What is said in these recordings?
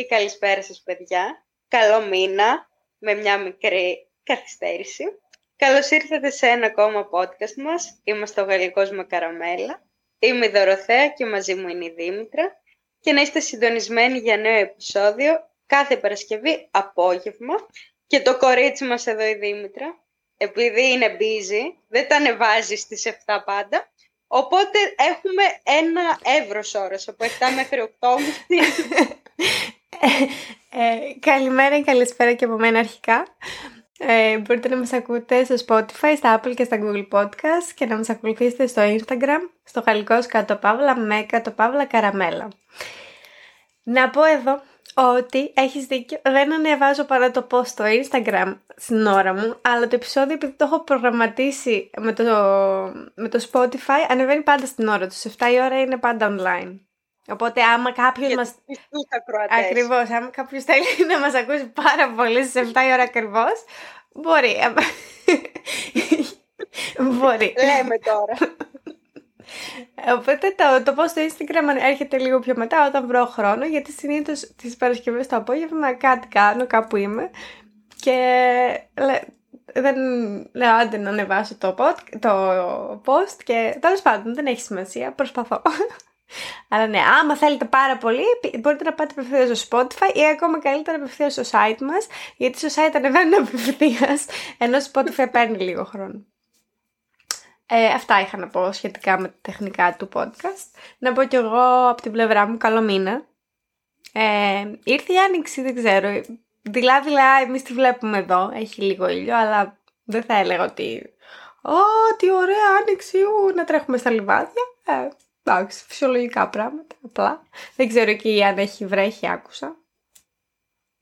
καλημέρα ή καλησπέρα σας παιδιά. Καλό μήνα με μια μικρή καθυστέρηση. Καλώς ήρθατε σε ένα ακόμα podcast μας. Είμαστε ο Γαλλικός με Καραμέλα. Είμαι η Δωροθέα και μαζί μου είναι η Δήμητρα. Και να είστε συντονισμένοι για νέο επεισόδιο κάθε Παρασκευή απόγευμα. Και το κορίτσι μας εδώ η Δήμητρα, επειδή είναι busy, δεν τα ανεβάζει στις 7 πάντα. Οπότε έχουμε ένα εύρος ώρας από 7 μέχρι 8. ε, ε, καλημέρα και καλησπέρα και από μένα αρχικά. Ε, μπορείτε να μας ακούτε στο Spotify, στα Apple και στα Google Podcast και να μας ακολουθήσετε στο Instagram, στο γαλλικός κάτω παύλα με κάτω παύλα καραμέλα. Να πω εδώ ότι έχεις δίκιο, δεν ανεβάζω παρά το post στο Instagram στην ώρα μου, αλλά το επεισόδιο επειδή το έχω προγραμματίσει με το, με το Spotify ανεβαίνει πάντα στην ώρα του, 7 η ώρα είναι πάντα online. Οπότε άμα κάποιο μα. Ακριβώς, άμα κάποιος θέλει να μας ακούσει πάρα πολύ στις 7 η ώρα ακριβώς, μπορεί. μπορεί. Λέμε τώρα. Οπότε το, το πω στο Instagram έρχεται λίγο πιο μετά όταν βρω χρόνο γιατί συνήθως τις Παρασκευές το απόγευμα κάτι κάνω, κάπου είμαι και δεν λέω άντε να ανεβάσω το, το post και τέλος πάντων δεν έχει σημασία, προσπαθώ. Αλλά ναι, άμα θέλετε πάρα πολύ, μπορείτε να πάτε απευθείας στο Spotify ή ακόμα καλύτερα απευθείας στο site μας, γιατί στο site ανεβαίνουν απευθείας, ενώ στο Spotify παίρνει λίγο χρόνο. Ε, αυτά είχα να πω σχετικά με τα τεχνικά του podcast. Να πω κι εγώ από την πλευρά μου καλό μήνα. Ε, ήρθε η άνοιξη, δεν ξέρω. Δειλά, δειλά, εμείς τη βλέπουμε εδώ. Έχει λίγο ήλιο, αλλά δεν θα έλεγα ότι... Ω, τι ωραία άνοιξη, ου, να τρέχουμε στα λιβάδια. Ε, εντάξει, φυσιολογικά πράγματα, απλά. Δεν ξέρω εκεί αν έχει βρέχει, άκουσα.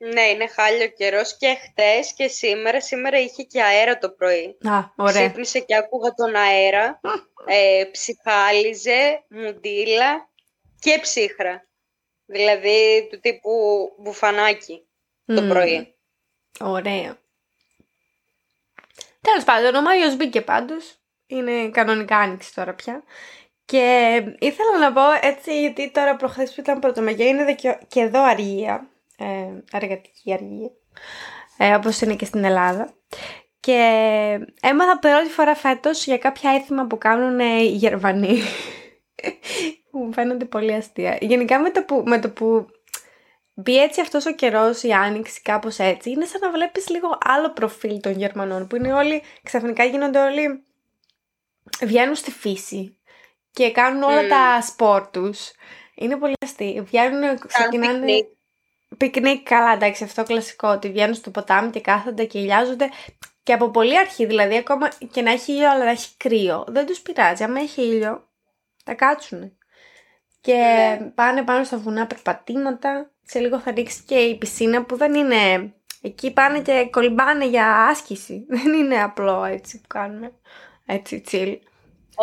Ναι, είναι χάλιο καιρός και χτες και σήμερα. Σήμερα είχε και αέρα το πρωί. Α, ωραία. Ξύπνησε και άκουγα τον αέρα. ε, ψυχάλιζε, μουντίλα και ψύχρα. Δηλαδή του τύπου μπουφανάκι το πρωί. Ωραία. Τέλος πάντων, ο Μάιος μπήκε πάντως. Είναι κανονικά άνοιξη τώρα πια. Και ήθελα να πω έτσι, γιατί τώρα προχθές που ήταν πρωτομαγιά είναι και εδώ αργία ε, εργατική αργία, ε, όπως είναι και στην Ελλάδα. Και έμαθα πρώτη φορά φέτος για κάποια έθιμα που κάνουν οι Γερμανοί. μου φαίνονται πολύ αστεία. Γενικά με το που, με το που μπει έτσι αυτός ο καιρός, η άνοιξη κάπως έτσι, είναι σαν να βλέπεις λίγο άλλο προφίλ των Γερμανών, που είναι όλοι, ξαφνικά γίνονται όλοι, βγαίνουν στη φύση και κάνουν όλα τα σπορ τους. Είναι πολύ αστεία. Βγαίνουν, ξεκινάνε... Πικνίκ, καλά, εντάξει, αυτό κλασικό. Ότι βγαίνουν στο ποτάμι και κάθονται και ηλιάζονται. Και από πολύ αρχή, δηλαδή, ακόμα και να έχει ήλιο, αλλά να έχει κρύο, δεν τους πειράζει. Αν έχει ήλιο, θα κάτσουν. Και ναι. πάνε πάνω στα βουνά περπατήματα. Σε λίγο θα ρίξει και η πισίνα που δεν είναι. Εκεί πάνε και κολυμπάνε για άσκηση. Δεν είναι απλό έτσι που κάνουμε. Έτσι, chill.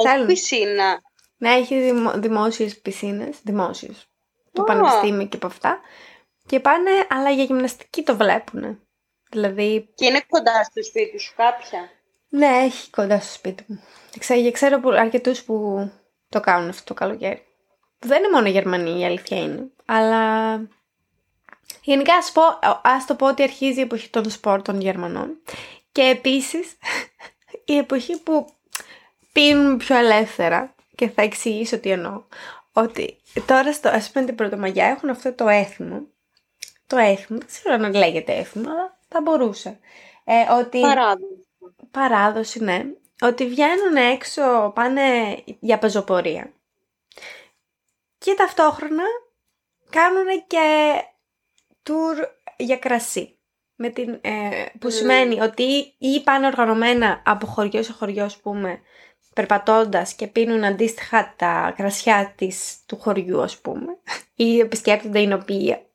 Έχει πισίνα. Ναι, έχει δημο... δημόσιες πισίνες. Δημόσιες. Το πανεπιστήμιο και από αυτά. Και πάνε, αλλά για γυμναστική το βλέπουν. Δηλαδή... Και είναι κοντά στο σπίτι σου κάποια; Ναι, έχει κοντά στο σπίτι μου. Ξέρω, ξέρω αρκετούς που το κάνουν αυτό το καλοκαίρι. Δεν είναι μόνο Γερμανοί, η αλήθεια είναι. Αλλά γενικά ας, πω, ας το πω ότι αρχίζει η εποχή των σπορ των Γερμανών. Και επίσης η εποχή που πίνουν πιο ελεύθερα και θα εξηγήσω τι εννοώ. Ότι τώρα στο, ας πούμε την Πρωτομαγιά έχουν αυτό το έθιμο το έθιμο, δεν ξέρω αν λέγεται έθιμο, αλλά θα μπορούσε. Ε, ότι... Παράδοση. Παράδοση, ναι. Ότι βγαίνουν έξω, πάνε για πεζοπορία. Και ταυτόχρονα κάνουν και tour για κρασί. Με την, ε, που σημαίνει ότι ή πάνε οργανωμένα από χωριό σε χωριό, ας πούμε, περπατώντας και πίνουν αντίστοιχα τα κρασιά της, του χωριού, ας πούμε, ή επισκέπτονται η νοπία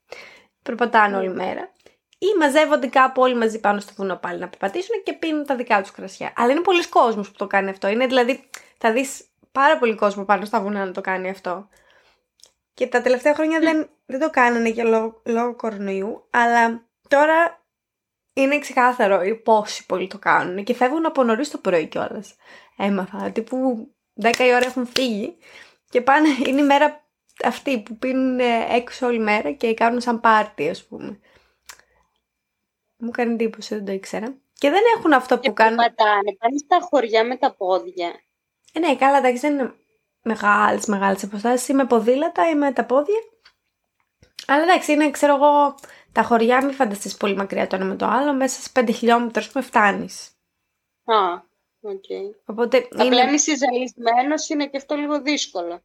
περπατάνε όλη μέρα. Ή μαζεύονται κάπου όλοι μαζί πάνω στο βουνό πάλι να περπατήσουν και πίνουν τα δικά τους κρασιά. Αλλά είναι πολλοί κόσμος που το κάνει αυτό. Είναι δηλαδή, θα δεις πάρα πολύ κόσμο πάνω στα βουνά να το κάνει αυτό. Και τα τελευταία χρόνια δεν, δεν το κάνανε για λόγω, λόγω κορονοϊού, αλλά τώρα είναι ξεκάθαρο πόσοι πολλοί το κάνουν και φεύγουν από νωρίς το πρωί κιόλας. Έμαθα. Τύπου 10 η ώρα έχουν φύγει και πάνε, είναι η μέρα αυτοί που πίνουν έξω όλη μέρα και κάνουν σαν πάρτι, ας πούμε. Μου κάνει εντύπωση, δεν το ήξερα. Και δεν έχουν αυτό που Και κάνουν. πατάνε, πάνε στα χωριά με τα πόδια. Ε, ναι, καλά, εντάξει, δεν είναι μεγάλες, μεγάλες αποστάσεις. Ή με ποδήλατα ή με τα πόδια. Αλλά εντάξει, είναι, ξέρω εγώ, τα χωριά, μην φανταστείς πολύ μακριά το ένα με το άλλο. Μέσα σε 5 χιλιόμετρα, ας πούμε, φτάνεις. Α, οκ. Οπότε Απλά είναι... είναι ζαλισμένος, είναι και αυτό λίγο δύσκολο.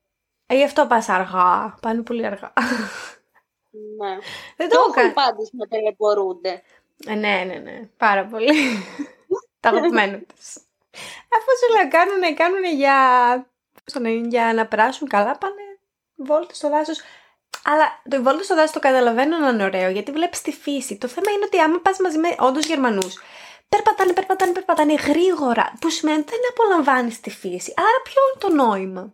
Ε, γι' αυτό πας αργά. Πάνε πολύ αργά. Ναι. δεν Το το έχω έχουν κάνει. πάντως να τελεπορούνται. Ε, ναι, ναι, ναι. Πάρα πολύ. Τα αγαπημένα τους. Αφού σου λέω, κάνουνε, κάνουνε για... πώς το λένε, για να περάσουν καλά, πάνε βόλτα στο δάσος. Αλλά το βόλτα στο δάσος το καταλαβαίνω να είναι ωραίο, γιατί βλέπεις τη φύση. Το θέμα είναι ότι άμα πας μαζί με όντως Γερμανούς, περπατάνε, περπατάνε, περπατάνε γρήγορα, που σημαίνει ότι δεν απολαμβάνεις τη φύση. Άρα ποιο είναι το νόημα;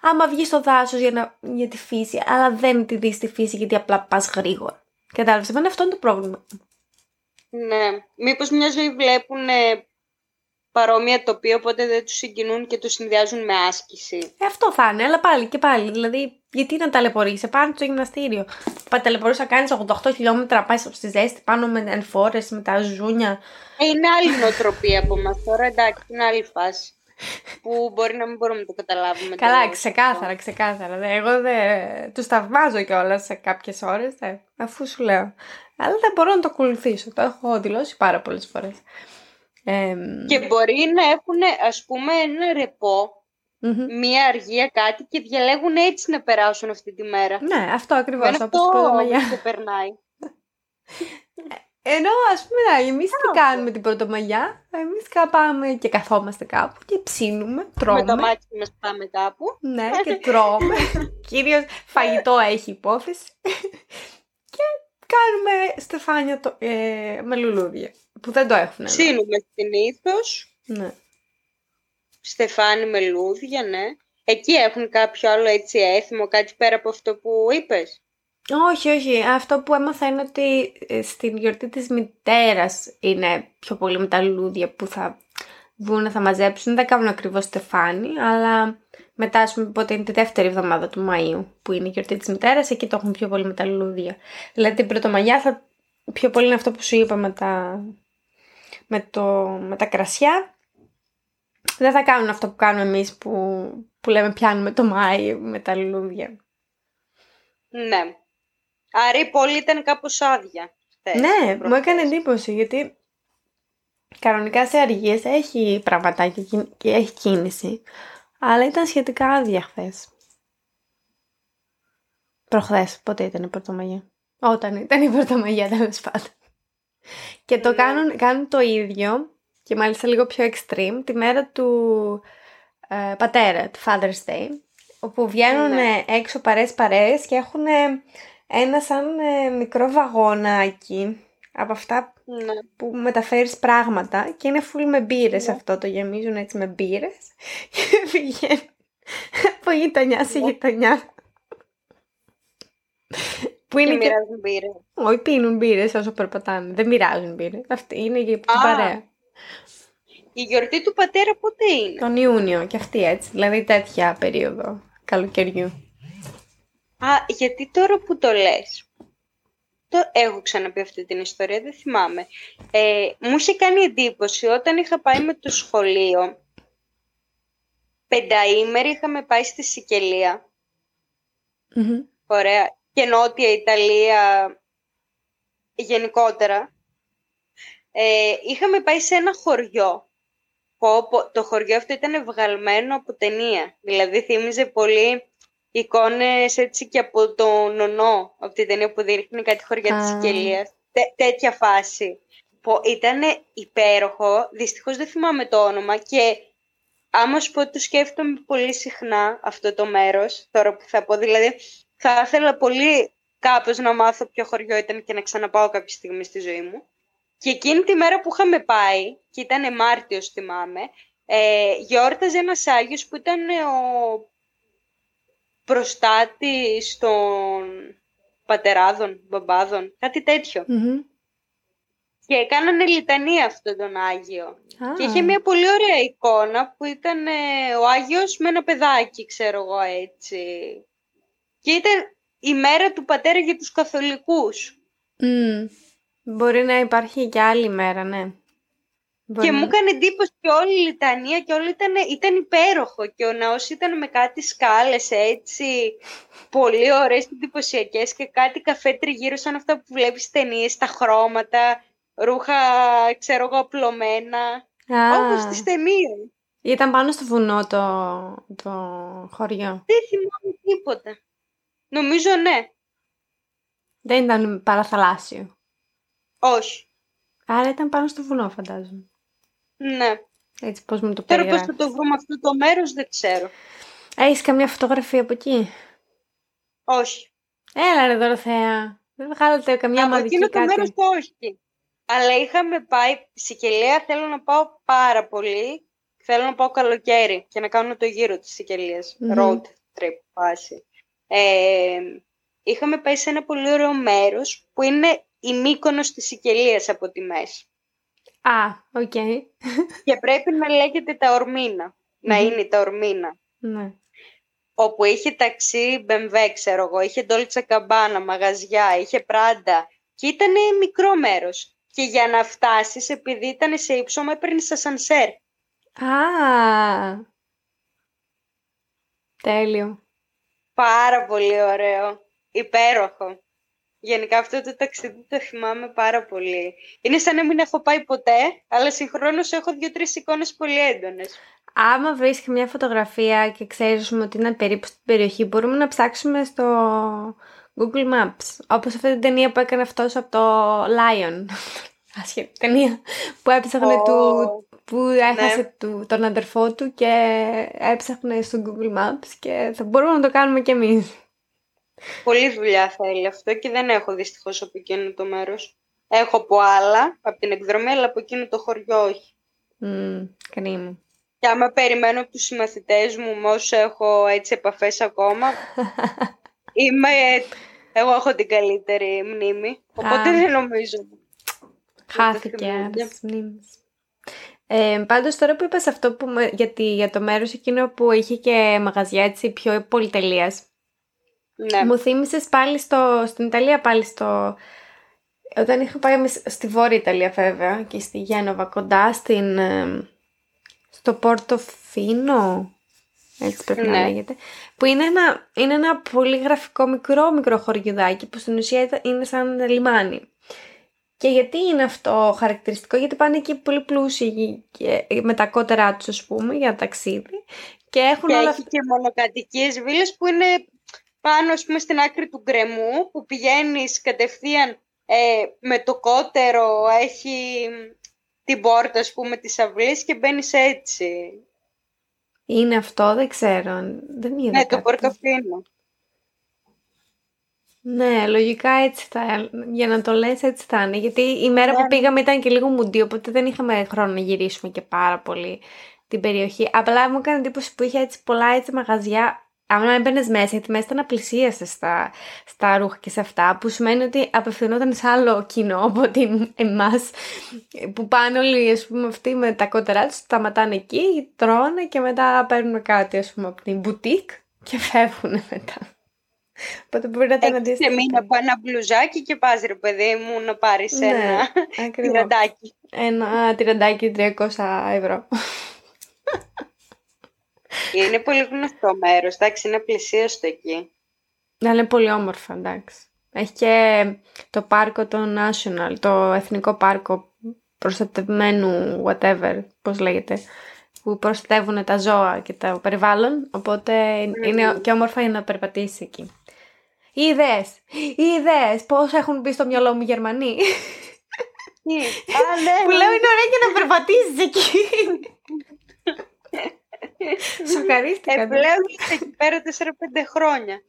Άμα βγεις στο δάσος για, να, για τη φύση, αλλά δεν τη δεις τη φύση γιατί απλά πας γρήγορα. Κατάλαβες, εμένα αυτό είναι το πρόβλημα. Ναι. Μήπως μια ζωή βλέπουν ε, παρόμοια τοπία, οπότε δεν τους συγκινούν και τους συνδυάζουν με άσκηση. Ε, αυτό θα είναι, αλλά πάλι και πάλι. Δηλαδή, γιατί να ταλαιπωρήσει, πάνω στο γυμναστήριο. Πα ταλαιπωρήσει να κάνεις 88 χιλιόμετρα, πάεις στη ζέστη πάνω με ενφόρε, με τα ζούνια. Ε, είναι άλλη νοοτροπία από μας τώρα, εντάξει, είναι άλλη φάση. που μπορεί να μην μπορούμε να το καταλάβουμε. Καλά, τελείως. ξεκάθαρα, ξεκάθαρα. Δε, εγώ δεν τους θαυμάζω κιόλας σε κάποιες ώρες, αφού σου λέω. Αλλά δεν μπορώ να το ακολουθήσω. Το έχω δηλώσει πάρα πολλές φορές. Ε, Και μπορεί να έχουν, ας πούμε, ένα ρεπό, μμμ. μία αργία κάτι και διαλέγουν έτσι να περάσουν αυτή τη μέρα. Ναι, αυτό ακριβώς. Δεν Όπως αυτό είπαμε για. δεν περνάει. Ενώ ας πούμε, εμείς τι κάνουμε την Πρωτομαγιά, εμείς πάμε και καθόμαστε κάπου και ψήνουμε, τρώμε. Με τα μάτια μας πάμε κάπου. Ναι, και τρώμε. Κυρίως φαγητό έχει υπόθεση. και κάνουμε στεφάνια το, ε, με λουλούδια. Που δεν το έχουν. εδώ. Ψήνουμε συνήθως. Ναι. Στεφάνι με λούδια, ναι. Εκεί έχουν κάποιο άλλο έτσι έθιμο, κάτι πέρα από αυτό που είπες; Όχι, όχι. Αυτό που έμαθα είναι ότι ε, στην γιορτή της μητέρας είναι πιο πολύ με τα λουλούδια που θα βγουν, θα μαζέψουν. Δεν κάνουν ακριβώς στεφάνι, αλλά μετά, ας πούμε, πότε είναι τη δεύτερη εβδομάδα του Μαΐου, που είναι η γιορτή της μητέρας, εκεί το έχουν πιο πολύ με τα λουλούδια. Δηλαδή την Πρωτομαγιά θα πιο πολύ είναι αυτό που σου είπα με τα, με το, με τα κρασιά. Δεν θα κάνουν αυτό που κάνουμε εμείς που, που λέμε πιάνουμε το Μάη με τα λουλούδια. Ναι. Άρα η πόλη ήταν κάπως άδεια. χθες, Ναι, μου προχθές. έκανε εντύπωση γιατί κανονικά σε αργίες έχει πραγματάκια και- και έχει κίνηση. Αλλά ήταν σχετικά άδεια χθες. Προχθές, πότε ήταν η Πρωτομαγιά. Όταν ήταν η Πρωτομαγιά, τέλος πάντων. Και το Ναι. κάνουν, κάνουν το ίδιο και μάλιστα λίγο πιο extreme τη μέρα του ε, πατέρα, του Father's Day, όπου βγαίνουν Ναι. ε, έξω παρές παρές και έχουν ε, ένα σαν ε, μικρό βαγόνάκι από αυτά Ναι. που μεταφέρεις πράγματα και είναι full με μπύρες Ναι. αυτό, το γεμίζουν έτσι με μπύρες και πηγαίνουν από γειτονιά σε Ναι. γειτονιά. Που Και είναι και... μοιράζουν μπύρες. Όχι, πίνουν μπύρες όσο περπατάνε. Δεν μοιράζουν μπύρες. Αυτή είναι για την Α. παρέα. Η γιορτή του πατέρα πότε είναι; Τον Ιούνιο και αυτή έτσι. Δηλαδή τέτοια περίοδο καλοκαιριού. Α, γιατί τώρα που το λες. Το έχω ξαναπεί αυτή την ιστορία, δεν θυμάμαι. Ε, μου είχε κάνει εντύπωση όταν είχα πάει με το σχολείο. Πενταήμερη είχαμε πάει στη Σικελία. Μμμ. Ωραία. Και Νότια Ιταλία γενικότερα. Ε, είχαμε πάει σε ένα χωριό. Πω, πω, το χωριό αυτό ήταν βγαλμένο από ταινία. Δηλαδή θύμιζε πολύ εικόνες έτσι και από το νονό, από την ταινία που δείχνει κάτι χωριά της Α. Σικελίας. Τέ- τέτοια φάση. Πω, ήταν υπέροχο, δυστυχώς δεν θυμάμαι το όνομα και άμα σου πω ότι το σκέφτομαι πολύ συχνά αυτό το μέρος, τώρα που θα πω, δηλαδή θα ήθελα πολύ κάπως να μάθω ποιο χωριό ήταν και να ξαναπάω κάποια στιγμή στη ζωή μου. Και εκείνη τη μέρα που είχαμε πάει, και ήταν Μάρτιος θυμάμαι, ε, γιόρταζε ένας Άγιος που ήταν ε, ο προστάτης των πατεράδων, μπαμπάδων, κάτι τέτοιο. Μμμ. Και κάνανε λιτανία αυτόν τον Άγιο. Α. Και είχε μια πολύ ωραία εικόνα που ήταν ε, ο Άγιος με ένα παιδάκι, ξέρω εγώ έτσι. και ήταν η μέρα του πατέρα για τους καθολικούς. Μμ. Μπορεί να υπάρχει και άλλη μέρα, ναι. Μπορεί Και να- μου έκανε εντύπωση και όλη η λιτανία και όλο ήταν, ήταν υπέροχο και ο ναός ήταν με κάτι σκάλες έτσι πολύ ωραίες και εντυπωσιακές και κάτι καφέ τριγύρω σαν αυτά που βλέπεις στις ταινίες, τα χρώματα, ρούχα ξέρω εγώ απλωμένα, Α, όπως στις ταινίες. Ήταν πάνω στο βουνό το, το χωριό. Δεν θυμάμαι τίποτα. Νομίζω ναι, Δεν ήταν παραθαλάσσιο. όχι. Άρα ήταν πάνω στο βουνό, φαντάζομαι. Ναι. Έτσι, πώς μου το Τώρα πώς περιγράφεις. θα το βρούμε αυτό το μέρος δεν ξέρω. Έχεις καμιά φωτογραφία από εκεί; Όχι. Έλα ρε Δωροθέα. Δεν βγάλετε καμιά Από μαδική εκείνο το κάτι. μέρος το όχι. Αλλά είχαμε πάει, Σικελία θέλω να πάω πάρα πολύ. Θέλω να πάω καλοκαίρι και να κάνω το γύρο της Σικελίας. Μμμ. Road trip φάση. Ε, είχαμε πάει σε ένα πολύ ωραίο μέρος που είναι η Μύκονος της Σικελίας από τη μέση. Α, οκ. και πρέπει να λέγεται Ταορμίνα. Να Μμμ. είναι Ταορμίνα. Ναι. όπου είχε ταξί BMW, ξέρω εγώ, είχε Dolce Gabbana, μαγαζιά, είχε Prada και ήταν μικρό μέρος. Και για να φτάσεις, επειδή ήταν σε ύψωμα, έπαιρνες ασανσέρ. Α, τέλειο. Πάρα πολύ ωραίο. Υπέροχο. Γενικά αυτό το ταξίδι το θυμάμαι πάρα πολύ. Είναι σαν να μην έχω πάει ποτέ, αλλά συγχρόνως έχω δύο-τρεις εικόνες πολύ έντονες. Άμα βρεις μια φωτογραφία και ξέρεις πούμε, ότι είναι περίπου στην περιοχή, μπορούμε να ψάξουμε στο Google Maps. Όπως αυτή την ταινία που έκανε αυτός από το Lion. Άσχετη ταινία. Που έψαχνε Ω, του, που έχασε ναι. του, τον αδερφό του και έψαχνε στο Google Maps και θα μπορούμε να το κάνουμε κι εμείς. Πολύ δουλειά θέλει αυτό και δεν έχω δυστυχώς από εκείνο το μέρος. Έχω από άλλα, από την εκδρομή, αλλά από εκείνο το χωριό όχι. Μμ, κρίμα. Και άμα περιμένω από τους συμμαθητές μου, με όσους έχω έτσι επαφές ακόμα, είμαι... Εγώ έχω την καλύτερη μνήμη, οπότε Α. δεν νομίζω. Χάθηκε θυμούνται. από τις μνήμες. Ε, πάντως τώρα που είπες αυτό που, με- γιατί, για το μέρος εκείνο που είχε και μαγαζιά έτσι πιο πολυτελείας, Ναι. μου θύμισες πάλι στο, στην Ιταλία πάλι στο... Όταν είχα πάει εμείς στη Βόρεια Ιταλία βέβαια και στη Γένοβα κοντά στην, ε, στο Πόρτο Φίνο, έτσι πρέπει να Ναι. λέγεται, που είναι ένα, είναι ένα πολύ γραφικό μικρό μικρό χωριουδάκι που στην ουσία ήταν- είναι σαν λιμάνι. Και γιατί είναι αυτό χαρακτηριστικό, γιατί πάνε εκεί πολύ πλούσιοι και, με τα κότερά τους ας πούμε για ταξίδι και έχουν Και όλα έχει και μονοκατοικίες βίλες που είναι πάνω ας πούμε, στην άκρη του γκρεμού, που πηγαίνεις κατευθείαν ε, με το κότερο, έχει την πόρτα ας πούμε της αυλής και μπαίνεις έτσι. Είναι αυτό, δεν ξέρω. Δεν είδα Ναι, το κάτι. πορτοφίνο. Ναι, λογικά έτσι θα Για να το λες έτσι θα είναι. Γιατί η μέρα Ναι. που πήγαμε ήταν και λίγο μουντί, οπότε δεν είχαμε χρόνο να γυρίσουμε και πάρα πολύ την περιοχή. Απλά μου έκανε εντύπωση που είχε έτσι πολλά έτσι μαγαζιά. Αν έμπαινες μέσα, γιατί μέσα ήταν απλησίασε στα, στα ρούχα και σε αυτά, που σημαίνει ότι απευθυνόταν σε άλλο κοινό από ότι εμάς, που πάνε όλοι ας πούμε, αυτοί με τα κότερά τους, σταματάνε εκεί, τρώνε και μετά παίρνουν κάτι ας πούμε, από την μπουτίκ και φεύγουν μετά. Οπότε μπορεί να ήταν Έχεις αντίστοιχο. μείνει από ένα μπλουζάκι και πας ρε παιδί μου να πάρεις Ναι, ένα Ακριβώς. τυραντάκι. Ένα τυραντάκι 300 ευρώ. Είναι πολύ γνωστό μέρος, εντάξει, είναι πλησίαστο εκεί. Να είναι πολύ όμορφα, εντάξει. Έχει και το πάρκο το National, το εθνικό πάρκο προστατευμένου whatever, πώς λέγεται, που προστατεύουν τα ζώα και το περιβάλλον, οπότε είναι και όμορφα για να περπατήσεις εκεί. Οι ιδέες, οι ιδέες, πώς έχουν μπει στο μυαλό μου οι Γερμανοί, Τι; Α, ναι, που λέω είναι ωραία και να περπατήσεις εκεί. Σοκαρίστηκα. ναι. Επιπλέον είσαι εκεί πέρα 4-5 χρόνια.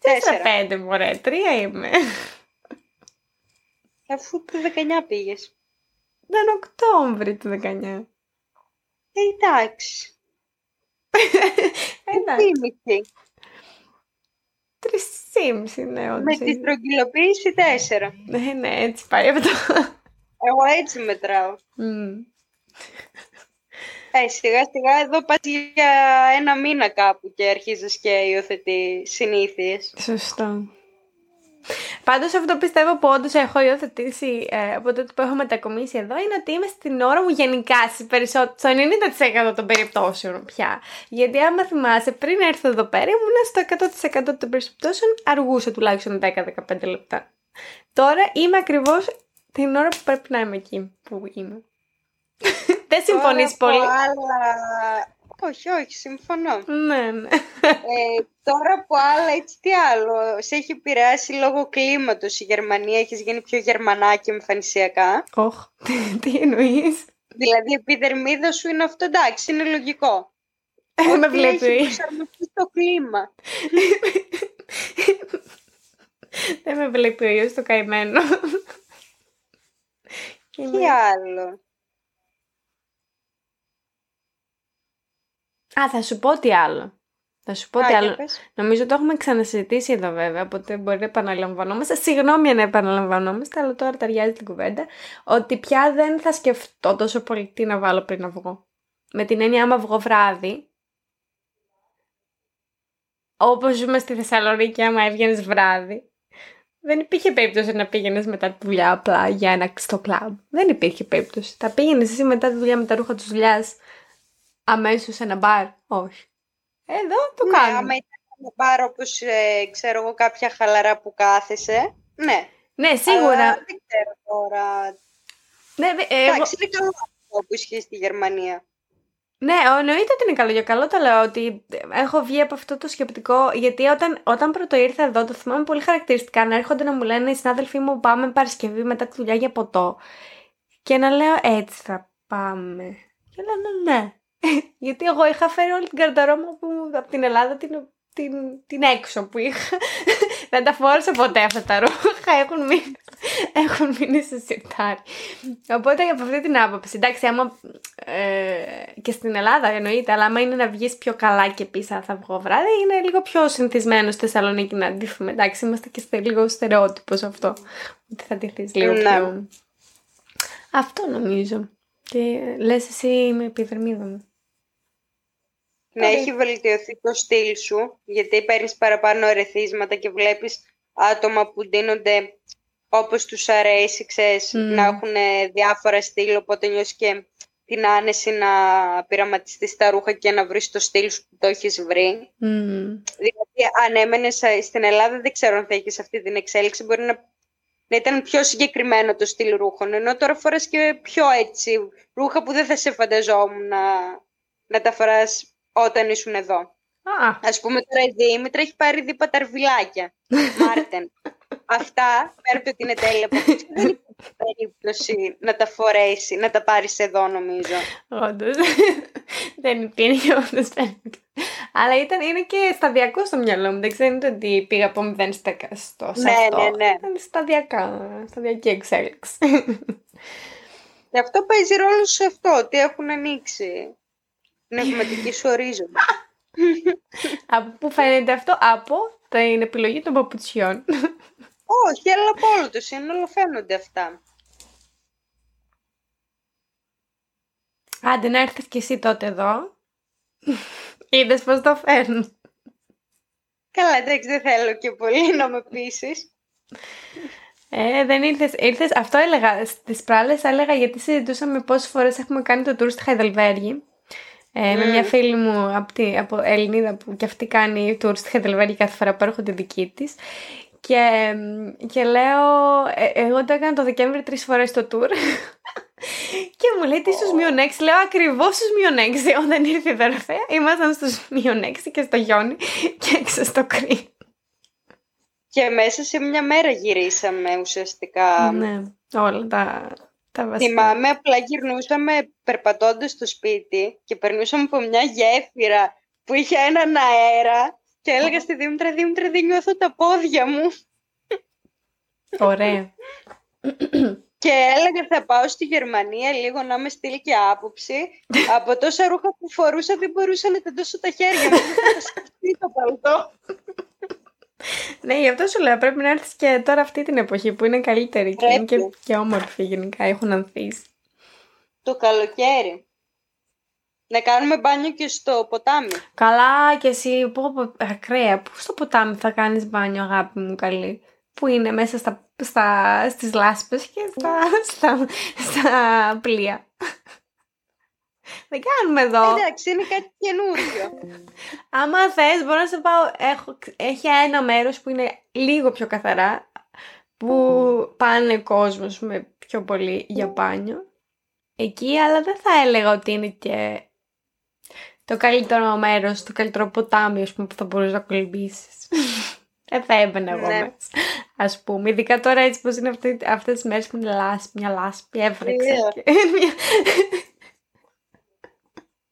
Τέσσερα Τέσσερα. πέντε μωρέ, τρία είμαι. Αφού το 19 πήγες. Ήταν Οκτώβρη του 19. Ε, εντάξει. Εντάξει, Τι μισή. τρεις ήμιση, ναι, Με όντως. τη στρογγυλοποίηση 4. Ναι, ναι, έτσι πάει αυτό. Εγώ έτσι μετράω. Μμ. Ε, σιγά σιγά εδώ πας για ένα μήνα κάπου και αρχίζεις και υιοθετεί συνήθειες. Σωστό. Πάντως αυτό πιστεύω που όντως έχω υιοθετήσει ε, από τότε που έχω μετακομίσει εδώ είναι ότι είμαι στην ώρα μου γενικά περισσότερο, στο 90% των περιπτώσεων πια. Γιατί άμα θυμάσαι πριν έρθω εδώ πέρα ήμουν στο 100% των περιπτώσεων αργούσα τουλάχιστον 10-15 λεπτά. Τώρα είμαι ακριβώς την ώρα που πρέπει να είμαι εκεί που είμαι. Δεν συμφωνείς πολύ. Άλλα... Όχι, όχι, συμφωνώ. Ναι, ναι. Ε, τώρα που άλλα, έτσι τι άλλο. Σε έχει επηρεάσει λόγω κλίματος η Γερμανία, έχεις γίνει πιο γερμανάκι εμφανισιακά. Όχ, τι εννοείς; Δηλαδή η επιδερμίδα σου είναι αυτό, εντάξει, είναι λογικό. Δεν με βλέπει. Έχει προσαρμοστεί στο κλίμα. Δεν με βλέπει ο ιός το καημένο. Τι άλλο. Α, θα σου πω τι άλλο. Θα σου πω Α, τι για άλλο. πες. Νομίζω το έχουμε ξανασυζητήσει εδώ βέβαια, οπότε μπορεί να επαναλαμβανόμαστε. Συγγνώμη αν επαναλαμβανόμαστε, αλλά τώρα ταιριάζει την κουβέντα. Ότι πια δεν θα σκεφτώ τόσο πολύ τι να βάλω πριν να βγω. Με την έννοια, άμα βγω βράδυ, όπως ζούμε στη Θεσσαλονίκη, άμα έβγαινες βράδυ, δεν υπήρχε περίπτωση να πήγαινες μετά τη δουλειά απλά για ένα στο κλαμπ. Δεν υπήρχε περίπτωση. Θα πήγαινες εσύ μετά τη δουλειά με τα ρούχα της δουλειάς αμέσως σε ένα μπαρ; Όχι. Εδώ το Ναι, κάνουμε. άμα ήταν ένα μπαρ όπως, ε, ξέρω εγώ, κάποια χαλαρά που κάθεσαι. Ναι. Ναι, σίγουρα. Αλλά δεν ξέρω τώρα. Ναι, δε- εγώ... Εντάξει, είναι καλό αυτό που ισχύει στη Γερμανία. ναι, εννοείται ότι είναι καλό για καλό. Το λέω ότι έχω βγει από αυτό το σκεπτικό. Γιατί όταν, όταν πρώτο ήρθα εδώ, το θυμάμαι πολύ χαρακτηριστικά να έρχονται να μου λένε οι συνάδελφοί μου πάμε Παρασκευή μετά τη δουλειά για ποτό. Και να λέω έτσι θα πάμε. Και λέω ναι, ναι. Γιατί εγώ είχα φέρει όλη την καρταρόμα μου από την Ελλάδα την, την, την έξω που είχα. Δεν τα φόρησα ποτέ αυτά τα ρούχα. Έχουν μείνει, έχουν μείνει σε σιρτάρι. Οπότε από αυτή την άποψη, εντάξει, άμα ε, και στην Ελλάδα εννοείται, αλλά άμα είναι να βγεις πιο καλά και πεις θα βγω βράδυ, είναι λίγο πιο συνηθισμένο στη Θεσσαλονίκη να ντύθουμε. Εντάξει, είμαστε και στο λίγο στερεότυπος σε αυτό. Ότι θα ντυθείς λίγο Ναι. πιο. Αυτό νομίζω. Και λες εσύ με επιδερμίδα μου. Ναι, Ωραία. έχει βελτιωθεί το στυλ σου, γιατί παίρνεις παραπάνω ερεθίσματα και βλέπεις άτομα που ντύνονται όπως τους αρέσει, ξέρεις, Μμμ. να έχουν διάφορα στυλ, οπότε νιώσεις και την άνεση να πειραματιστείς τα ρούχα και να βρεις το στυλ σου που το έχεις βρει. Μμμ. Δηλαδή, αν έμενες στην Ελλάδα, δεν ξέρω αν θα έχεις αυτή την εξέλιξη. Μπορεί να, να ήταν πιο συγκεκριμένο το στυλ ρούχων. Ενώ τώρα φοράς και πιο έτσι ρούχα που δεν θα σε φανταζόμουν να, να τα φοράς όταν ήσουν εδώ. Α, Ας πούμε τώρα η Δήμητρα έχει πάρει δίπα ταρβιλάκια. Μάρτεν. Αυτά, πέρα από το ότι είναι τέλεια από πίσω, δεν υπάρχει περίπτωση να τα φορέσει, να τα πάρεις εδώ νομίζω. όντως. δεν υπήρχε όντως Αλλά ήταν, είναι και σταδιακό στο μυαλό μου. Δεν ξέρετε ότι πήγα από 0 στα 100 σε Ναι, αυτό. ναι, ναι. Ήταν σταδιακά, σταδιακή εξέλιξη. Και αυτό παίζει ρόλο σε αυτό, ότι έχουν ανοίξει την ευματική σου ορίζοντα. από πού φαίνεται αυτό, από την επιλογή των παπουτσιών. Όχι, αλλά από όλο το σύνολο φαίνονται αυτά. Άντε να έρθεις κι εσύ τότε εδώ. Είδες πώς το φέρνουν. Καλά, εντάξει, δεν θέλω και πολύ να με πείσεις. Ε, δεν ήρθες, ήρθες, αυτό έλεγα, στις πράλες έλεγα γιατί συζητούσαμε πόσες φορές έχουμε κάνει το tour στη Χαϊδελβέργη. Ε, Με Μμμ. μια φίλη μου από, τη, από Ελληνίδα που και αυτή κάνει tour στη Χαϊδελβέργη κάθε φορά που έρχονται δική της. Και, και λέω, ε, εγώ το έκανα το Δεκέμβρη τρεις φορές το tour. και μου λέει τι στους μείον έξι. Λέω ακριβώς στους μείον έξι. Όταν ήρθε η Δωροφέα ήμασταν στους μείον έξι και στο Γιόνι και έξω στο Κρή. Και μέσα σε μια μέρα γυρίσαμε ουσιαστικά. ναι, όλα τα, τα βασικά. Θυμάμαι, απλά γυρνούσαμε περπατώντας στο σπίτι και περνούσαμε από μια γέφυρα που είχε έναν αέρα και έλεγα στη Δήμητρα, Δήμητρα, δεν νιώθω τα πόδια μου. Ωραία. Και έλεγα θα πάω στη Γερμανία λίγο να με στείλει και άποψη. Από τόσα ρούχα που φορούσα δεν μπορούσα να τεντώσω τα χέρια μου. Δεν θα σκεφτεί το παλτό. Ναι, γι' αυτό σου λέω. Πρέπει να έρθεις και τώρα αυτή την εποχή που είναι καλύτερη και είναι και, Πρέπει. και όμορφη γενικά. Έχουν ανθίσει. Το καλοκαίρι. Να κάνουμε μπάνιο και στο ποτάμι. Καλά και εσύ, πω, πω, ακραία, πού στο ποτάμι θα κάνεις μπάνιο αγάπη μου καλή; Που είναι μέσα στα, στα, στις λάσπες και στα, στα, στα πλοία. Δεν κάνουμε εδώ. Εντάξει, είναι κάτι καινούριο. Άμα θες μπορώ να σε πάω, έχω, έχει ένα μέρος που είναι λίγο πιο καθαρά, που πάνε κόσμος με πιο πολύ για μπάνιο. Εκεί, αλλά δεν θα έλεγα ότι είναι και το καλύτερο μέρος, το καλύτερο ποτάμι, ας πούμε, που θα μπορείς να κολυμπήσεις. Δεν θα έμπαινα εγώ Ναι. μέσα. Ας πούμε, ειδικά τώρα έτσι πως είναι αυτή, αυτές τις μέρες που είναι λάσπη, μια λάσπη, έβρεξε.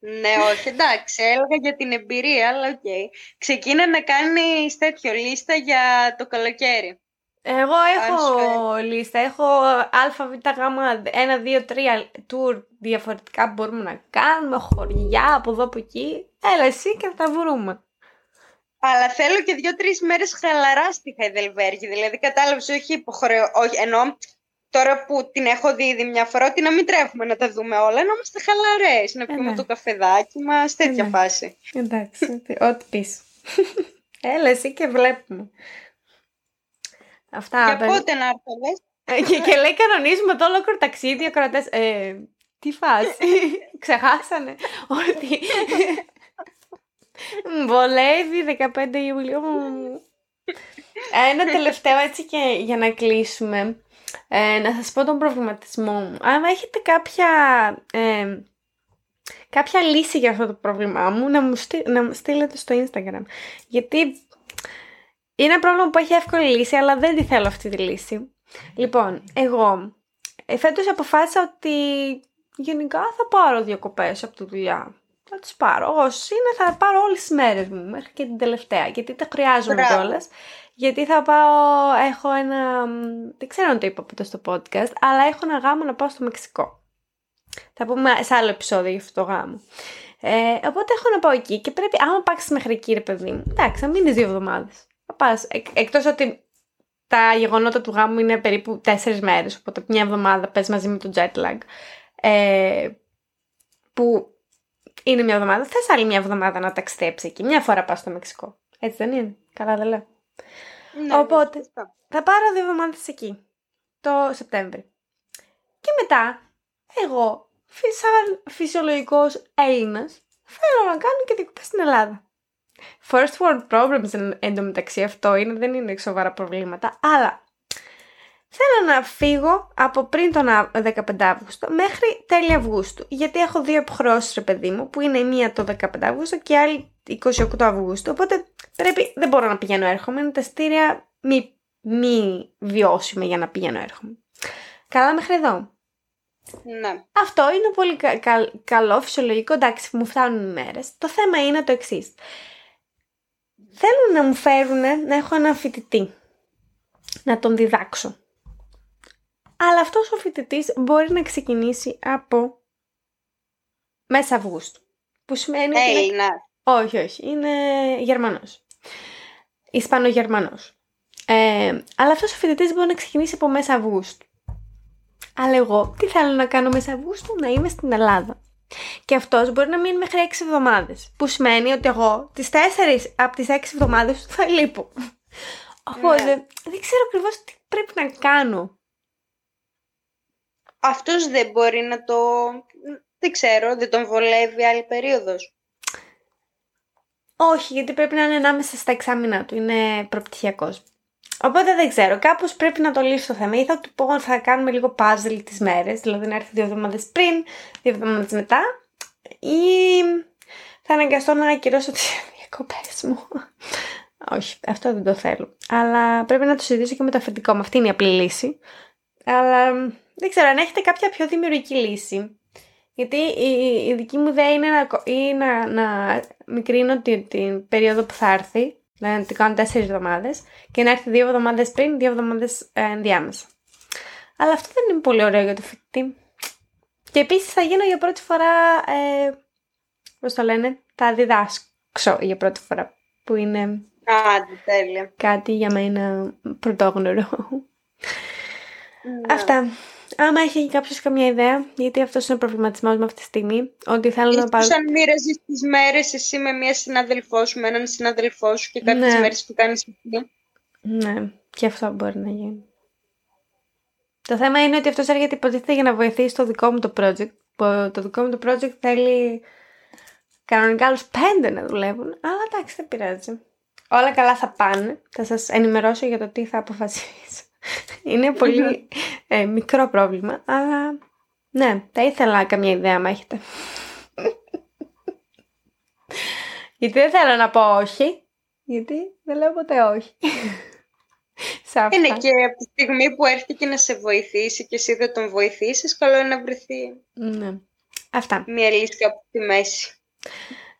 Ωραία. και μια- ναι, όχι, εντάξει, έλεγα για την εμπειρία, αλλά οκ. Ξεκίνα να κάνεις τέτοιο λίστα για το καλοκαίρι. Εγώ έχω σου λίστα, έχω α, β, γ, 1, 2, 3 tour διαφορετικά που μπορούμε να κάνουμε, χωριά από εδώ από εκεί. Έλα εσύ και θα τα βρούμε. Αλλά θέλω και δύο-τρει μέρες χαλαρά στη Χαϊδελβέργη. Δηλαδή, κατάλαβες, όχι υποχρεω... Όχι, ενώ τώρα που την έχω δει ήδη μια φορά, ότι να μην τρέχουμε να τα δούμε όλα, να είμαστε χαλαρές. Να πιούμε ναι. το καφεδάκι μας, τέτοια ναι. φάση. Εντάξει, ό,τι πεις. Έλα εσύ και βλέπουμε. Αυτά. Για παιδιά. πότε να έρθω, λες; Ε, και, και λέει κανονίζουμε το ολόκληρο ταξίδι, ακροατές. Ε, τι φάση, ξεχάσανε ότι Μ, βολεύει 15 Ιουλίου. Ένα τελευταίο έτσι και για να κλείσουμε. Ε, να σας πω τον προβληματισμό μου. Αν έχετε κάποια, ε, κάποια λύση για αυτό το πρόβλημά μου, να μου, στείλ- να μου στείλετε στο Instagram. Γιατί είναι ένα πρόβλημα που έχει εύκολη λύση, αλλά δεν τη θέλω αυτή τη λύση. Λοιπόν, εγώ ε, φέτος αποφάσισα ότι γενικά θα πάρω διακοπές από τη δουλειά. Θα τις πάρω. Όσοι είναι θα πάρω όλες τις μέρες μου, μέχρι και την τελευταία. Γιατί τα χρειάζομαι Μπράβο. κιόλας. Γιατί θα πάω, έχω ένα, μ, δεν ξέρω αν το είπα ποτέ στο podcast, αλλά έχω ένα γάμο να πάω στο Μεξικό. Θα πούμε σε άλλο επεισόδιο για αυτό το γάμο. Ε, οπότε έχω να πάω εκεί και πρέπει, άμα πάξεις μέχρι εκεί, ρε παιδί μου, εντάξει, θα μείνεις δύο εβδομάδες. Θα πας. Εκ, Εκτός ότι τα γεγονότα του γάμου είναι περίπου τέσσερις μέρες, οπότε μια εβδομάδα πες μαζί με το jet lag. Ε, που είναι μια εβδομάδα, θες άλλη μια εβδομάδα να ταξιδέψεις εκεί. Μια φορά πας στο Μεξικό. Έτσι δεν είναι. Καλά δεν λέω. Ναι, Οπότε. ναι, σωστά. Θα πάρω δύο εβδομάδες εκεί. Το Σεπτέμβρη. Και μετά, εγώ, φυ- σαν φυσιολογικός Έλληνας, θέλω να κάνω και διακοπές στην Ελλάδα. First world problems εν, εντωμεταξύ αυτό είναι, δεν είναι σοβαρά προβλήματα, αλλά θέλω να φύγω από πριν τον Α- 15 Αύγουστο μέχρι τέλη Αυγούστου. Γιατί έχω δύο υποχρεώσεις ρε παιδί μου, που είναι η μία το 15 Αύγουστο και η άλλη 28 Αυγούστου. Οπότε πρέπει, δεν μπορώ να πηγαίνω έρχομαι, είναι τα στήρια μη, μη βιώσιμα για να πηγαίνω έρχομαι. Καλά μέχρι εδώ. Ναι. Αυτό είναι πολύ κα- κα- καλό, φυσιολογικό, εντάξει, μου φτάνουν οι μέρες. Το θέμα είναι το εξής. Θέλουν να μου φέρουν να έχω ένα φοιτητή. Να τον διδάξω. Αλλά αυτός ο φοιτητής μπορεί να ξεκινήσει από μέσα Αυγούστου. Που σημαίνει ότι είναι Έλληνας. όχι, όχι. Είναι Γερμανός. Ισπανογερμανός. Ε, αλλά αυτός ο φοιτητής μπορεί να ξεκινήσει από μέσα Αυγούστου. Αλλά εγώ τι θέλω να κάνω μέσα Αυγούστου, να είμαι στην Ελλάδα. Και αυτός μπορεί να μείνει μέχρι 6 εβδομάδες. Που σημαίνει ότι εγώ τις 4 από τις 6 εβδομάδες θα λείπω. Οπότε Ναι. δεν ξέρω ακριβώς τι πρέπει να κάνω. Αυτός δεν μπορεί να το... Δεν ξέρω, δεν τον βολεύει άλλη περίοδος. Όχι, γιατί πρέπει να είναι ανάμεσα στα εξάμεινα του. Είναι προπτυχιακός. Οπότε δεν ξέρω. Κάπως πρέπει να το λύσω το θέμα. Ή θα του πω θα κάνουμε λίγο puzzle τις μέρες, δηλαδή να έρθει δύο εβδομάδες πριν, δύο εβδομάδες μετά. Ή θα αναγκαστώ να ακυρώσω τις διακοπές μου. Όχι, αυτό δεν το θέλω. Αλλά πρέπει να το συζητήσω και με το αφεντικό μου. Αυτή είναι η απλή λύση. Αλλά μ, δεν ξέρω αν έχετε κάποια πιο δημιουργική λύση. Γιατί η, η δική μου ιδέα είναι να, κο- ή να, να μικρύνω την, την περίοδο που θα έρθει, δηλαδή να την κάνω τέσσερις εβδομάδες και να έρθει δύο εβδομάδες πριν, δύο εβδομάδες ενδιάμεσα. Αλλά αυτό δεν είναι πολύ ωραίο για το φοιτητή. Και επίσης θα γίνω για πρώτη φορά. Ε, Πώς το λένε, θα διδάσκω για πρώτη φορά. Που είναι Άντε, τέλεια. κάτι για μένα πρωτόγνωρο. Ναι. Αυτά. Άμα έχει κάποιος καμιά ιδέα, γιατί αυτός είναι ο προβληματισμός μου αυτή τη στιγμή, ότι θέλω να πάρω. αν μοίραζες τις μέρες εσύ με μία συνάδελφός σου, με έναν συνάδελφό σου και κάποιες Ναι. μέρες που κάνεις εσύ. Ναι, και αυτό μπορεί να γίνει. Το θέμα είναι ότι αυτός έρχεται υποτίθεται για να βοηθήσει το δικό μου το project. που Το δικό μου το project θέλει κανονικά άλλους πέντε να δουλεύουν. Αλλά εντάξει, δεν πειράζει. Όλα καλά θα πάνε. Θα σας ενημερώσω για το τι θα αποφασίσω. Είναι πολύ ε, μικρό πρόβλημα, αλλά ναι, θα ήθελα καμία ιδέα άμα έχετε. γιατί δεν θέλω να πω όχι, γιατί δεν λέω ποτέ όχι. Σε αυτά. Είναι και από τη στιγμή που έρθει και να σε βοηθήσει και εσύ δεν τον βοηθήσεις, καλό είναι να βρεθεί Ναι. Αυτά. μία λύση κάπου στη μέση.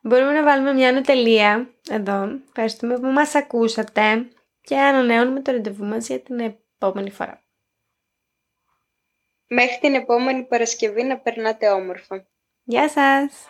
Μπορούμε να βάλουμε μια ανατελεία εδώ. Ευχαριστούμε που μας ακούσατε και ανανεώνουμε το ραντεβού μας για την επόμενη φορά. Μέχρι την επόμενη Παρασκευή να περνάτε όμορφα. Γεια σας!